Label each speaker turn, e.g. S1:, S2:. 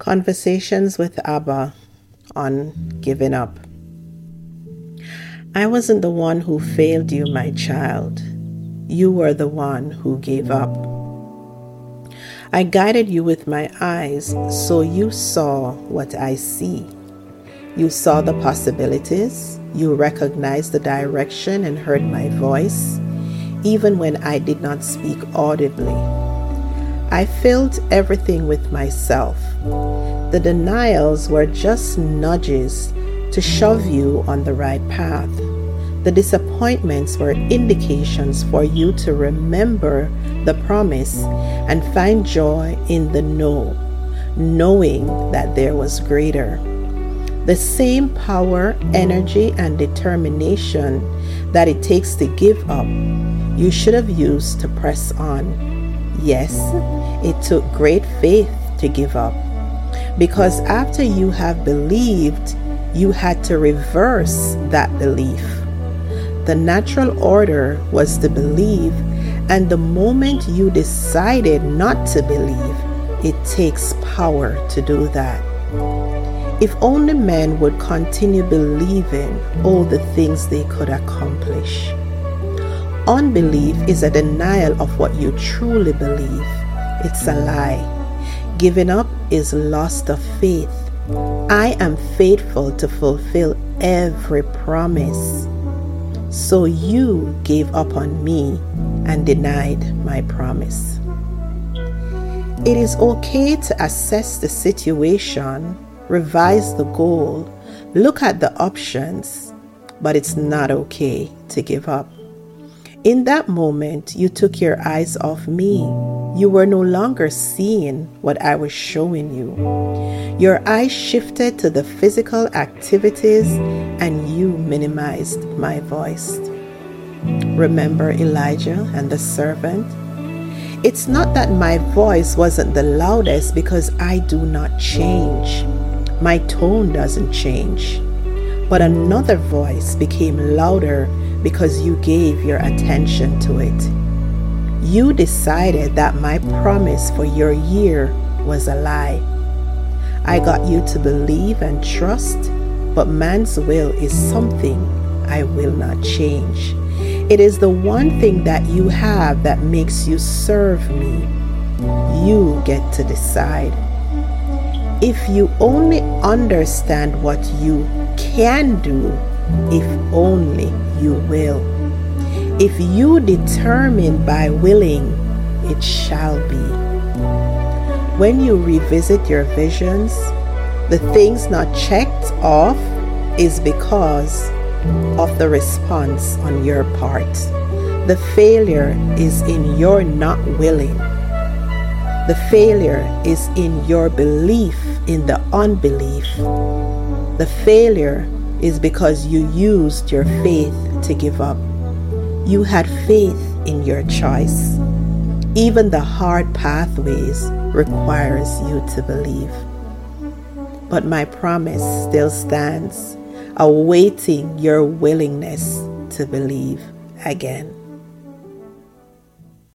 S1: Conversations with Abba on giving up. I wasn't the one who failed you, my child. You were the one who gave up. I guided you with my eyes so you saw what I see. You saw the possibilities, you recognized the direction and heard my voice, even when I did not speak audibly. I filled everything with myself. The denials were just nudges to shove you on the right path. The disappointments were indications for you to remember the promise and find joy in the no, knowing that there was greater. The same power, energy, and determination that it takes to give up, you should have used to press on. Yes, it took great faith to give up. Because after you have believed, you had to reverse that belief. The natural order was to believe, and the moment you decided not to believe, it takes power to do that. If only men would continue believing all the things they could accomplish. Unbelief is a denial of what you truly believe. It's a lie. Giving up is loss of faith. I am faithful to fulfill every promise. So you gave up on me and denied my promise. It is okay to assess the situation, revise the goal, look at the options, but it's not okay to give up. In that moment, you took your eyes off me. You were no longer seeing what I was showing you. Your eyes shifted to the physical activities and you minimized my voice. Remember Elijah and the servant? It's not that my voice wasn't the loudest because I do not change. My tone doesn't change. But another voice became louder because you gave your attention to it. You decided that my promise for your year was a lie. I got you to believe and trust, but man's will is something I will not change. It is the one thing that you have that makes you serve me. You get to decide. If you only understand what you can do, if only you will. If you determine by willing, it shall be. When you revisit your visions, the things not checked off is because of the response on your part. The failure is in your not willing. The failure is in your belief in the unbelief. The failure is because you used your faith to give up. You had faith in your choice. Even the hard pathways requires you to believe. But my promise still stands, awaiting your willingness to believe again.